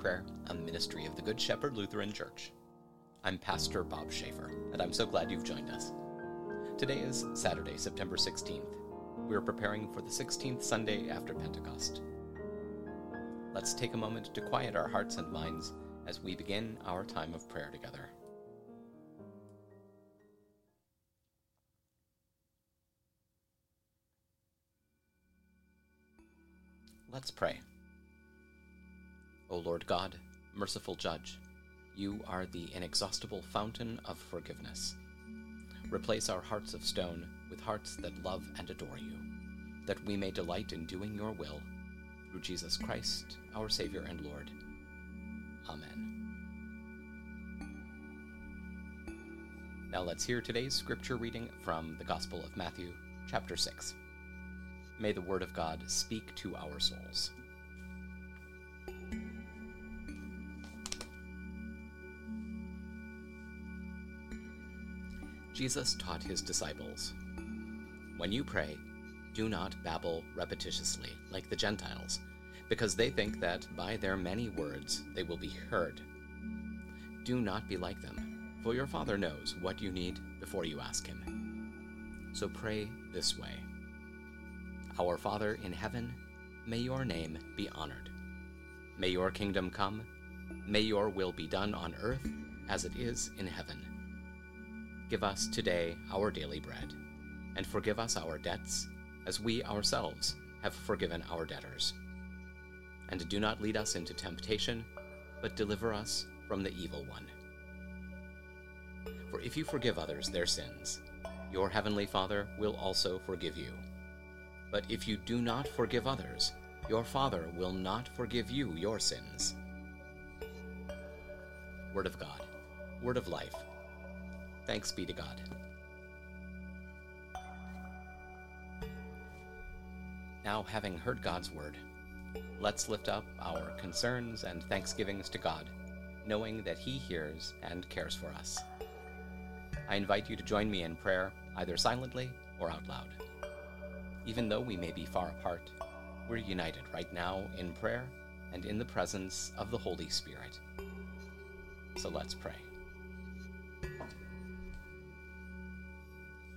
Prayer, a ministry of the Good Shepherd Lutheran Church. I'm Pastor Bob Schaefer, and I'm so glad you've joined us. Today is Saturday, September 16th. We're preparing for the 16th Sunday after Pentecost. Let's take a moment to quiet our hearts and minds as we begin our time of prayer together. Let's pray. O Lord God, merciful Judge, you are the inexhaustible fountain of forgiveness. Replace our hearts of stone with hearts that love and adore you, that we may delight in doing your will, through Jesus Christ, our Savior and Lord. Amen. Now let's hear today's scripture reading from the Gospel of Matthew, chapter 6. May the Word of God speak to our souls. Jesus taught his disciples When you pray, do not babble repetitiously like the Gentiles, because they think that by their many words they will be heard. Do not be like them, for your Father knows what you need before you ask Him. So pray this way Our Father in heaven, may your name be honored. May your kingdom come. May your will be done on earth as it is in heaven. Give us today our daily bread, and forgive us our debts, as we ourselves have forgiven our debtors. And do not lead us into temptation, but deliver us from the evil one. For if you forgive others their sins, your heavenly Father will also forgive you. But if you do not forgive others, your Father will not forgive you your sins. Word of God, Word of life Thanks be to God. Now, having heard God's word, let's lift up our concerns and thanksgivings to God, knowing that He hears and cares for us. I invite you to join me in prayer, either silently or out loud. Even though we may be far apart, we're united right now in prayer and in the presence of the Holy Spirit. So let's pray.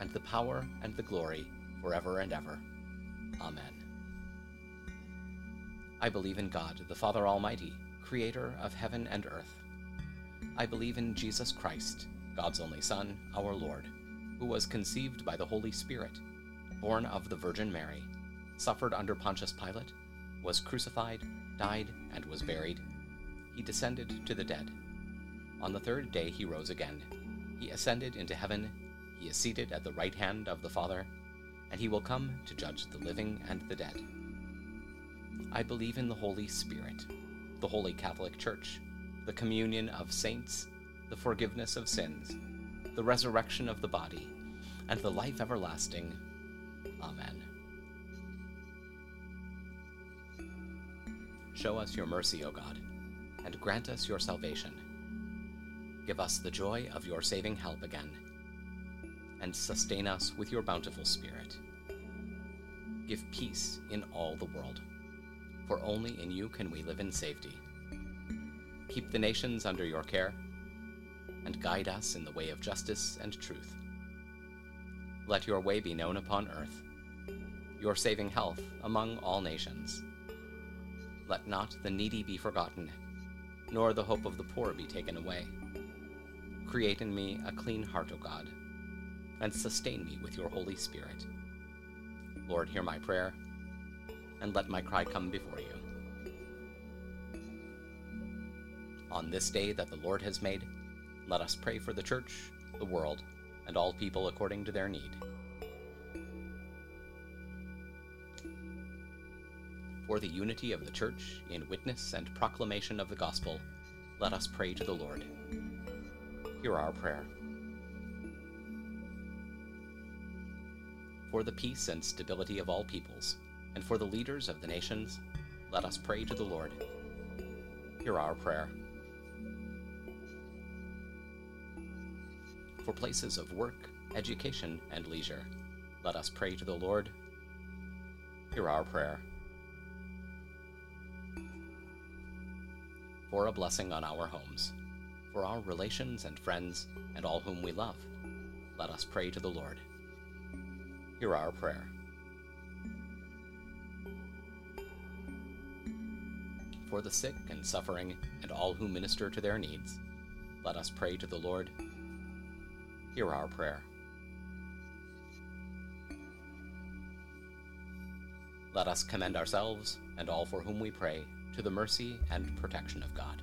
and the power and the glory forever and ever. Amen. I believe in God, the Father Almighty, creator of heaven and earth. I believe in Jesus Christ, God's only Son, our Lord, who was conceived by the Holy Spirit, born of the Virgin Mary, suffered under Pontius Pilate, was crucified, died, and was buried. He descended to the dead. On the third day he rose again. He ascended into heaven he is seated at the right hand of the Father, and he will come to judge the living and the dead. I believe in the Holy Spirit, the Holy Catholic Church, the communion of saints, the forgiveness of sins, the resurrection of the body, and the life everlasting. Amen. Show us your mercy, O God, and grant us your salvation. Give us the joy of your saving help again and sustain us with your bountiful Spirit. Give peace in all the world, for only in you can we live in safety. Keep the nations under your care, and guide us in the way of justice and truth. Let your way be known upon earth, your saving health among all nations. Let not the needy be forgotten, nor the hope of the poor be taken away. Create in me a clean heart, O God and sustain me with your Holy Spirit. Lord, hear my prayer, and let my cry come before you. On this day that the Lord has made, let us pray for the Church, the world, and all people according to their need. For the unity of the Church in witness and proclamation of the gospel, let us pray to the Lord. Hear our prayer. For the peace and stability of all peoples, and for the leaders of the nations, let us pray to the Lord. Hear our prayer. For places of work, education, and leisure, let us pray to the Lord. Hear our prayer. For a blessing on our homes, for our relations and friends, and all whom we love, let us pray to the Lord. Hear our prayer. For the sick and suffering, and all who minister to their needs, let us pray to the Lord. Hear our prayer. Let us commend ourselves and all for whom we pray to the mercy and protection of God.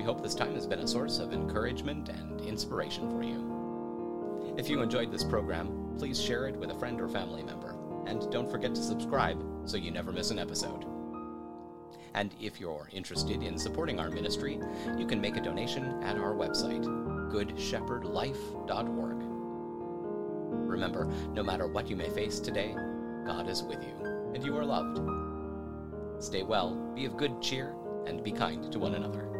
We hope this time has been a source of encouragement and inspiration for you. If you enjoyed this program, please share it with a friend or family member, and don't forget to subscribe so you never miss an episode. And if you're interested in supporting our ministry, you can make a donation at our website, goodshepherdlife.org. Remember, no matter what you may face today, God is with you, and you are loved. Stay well, be of good cheer, and be kind to one another.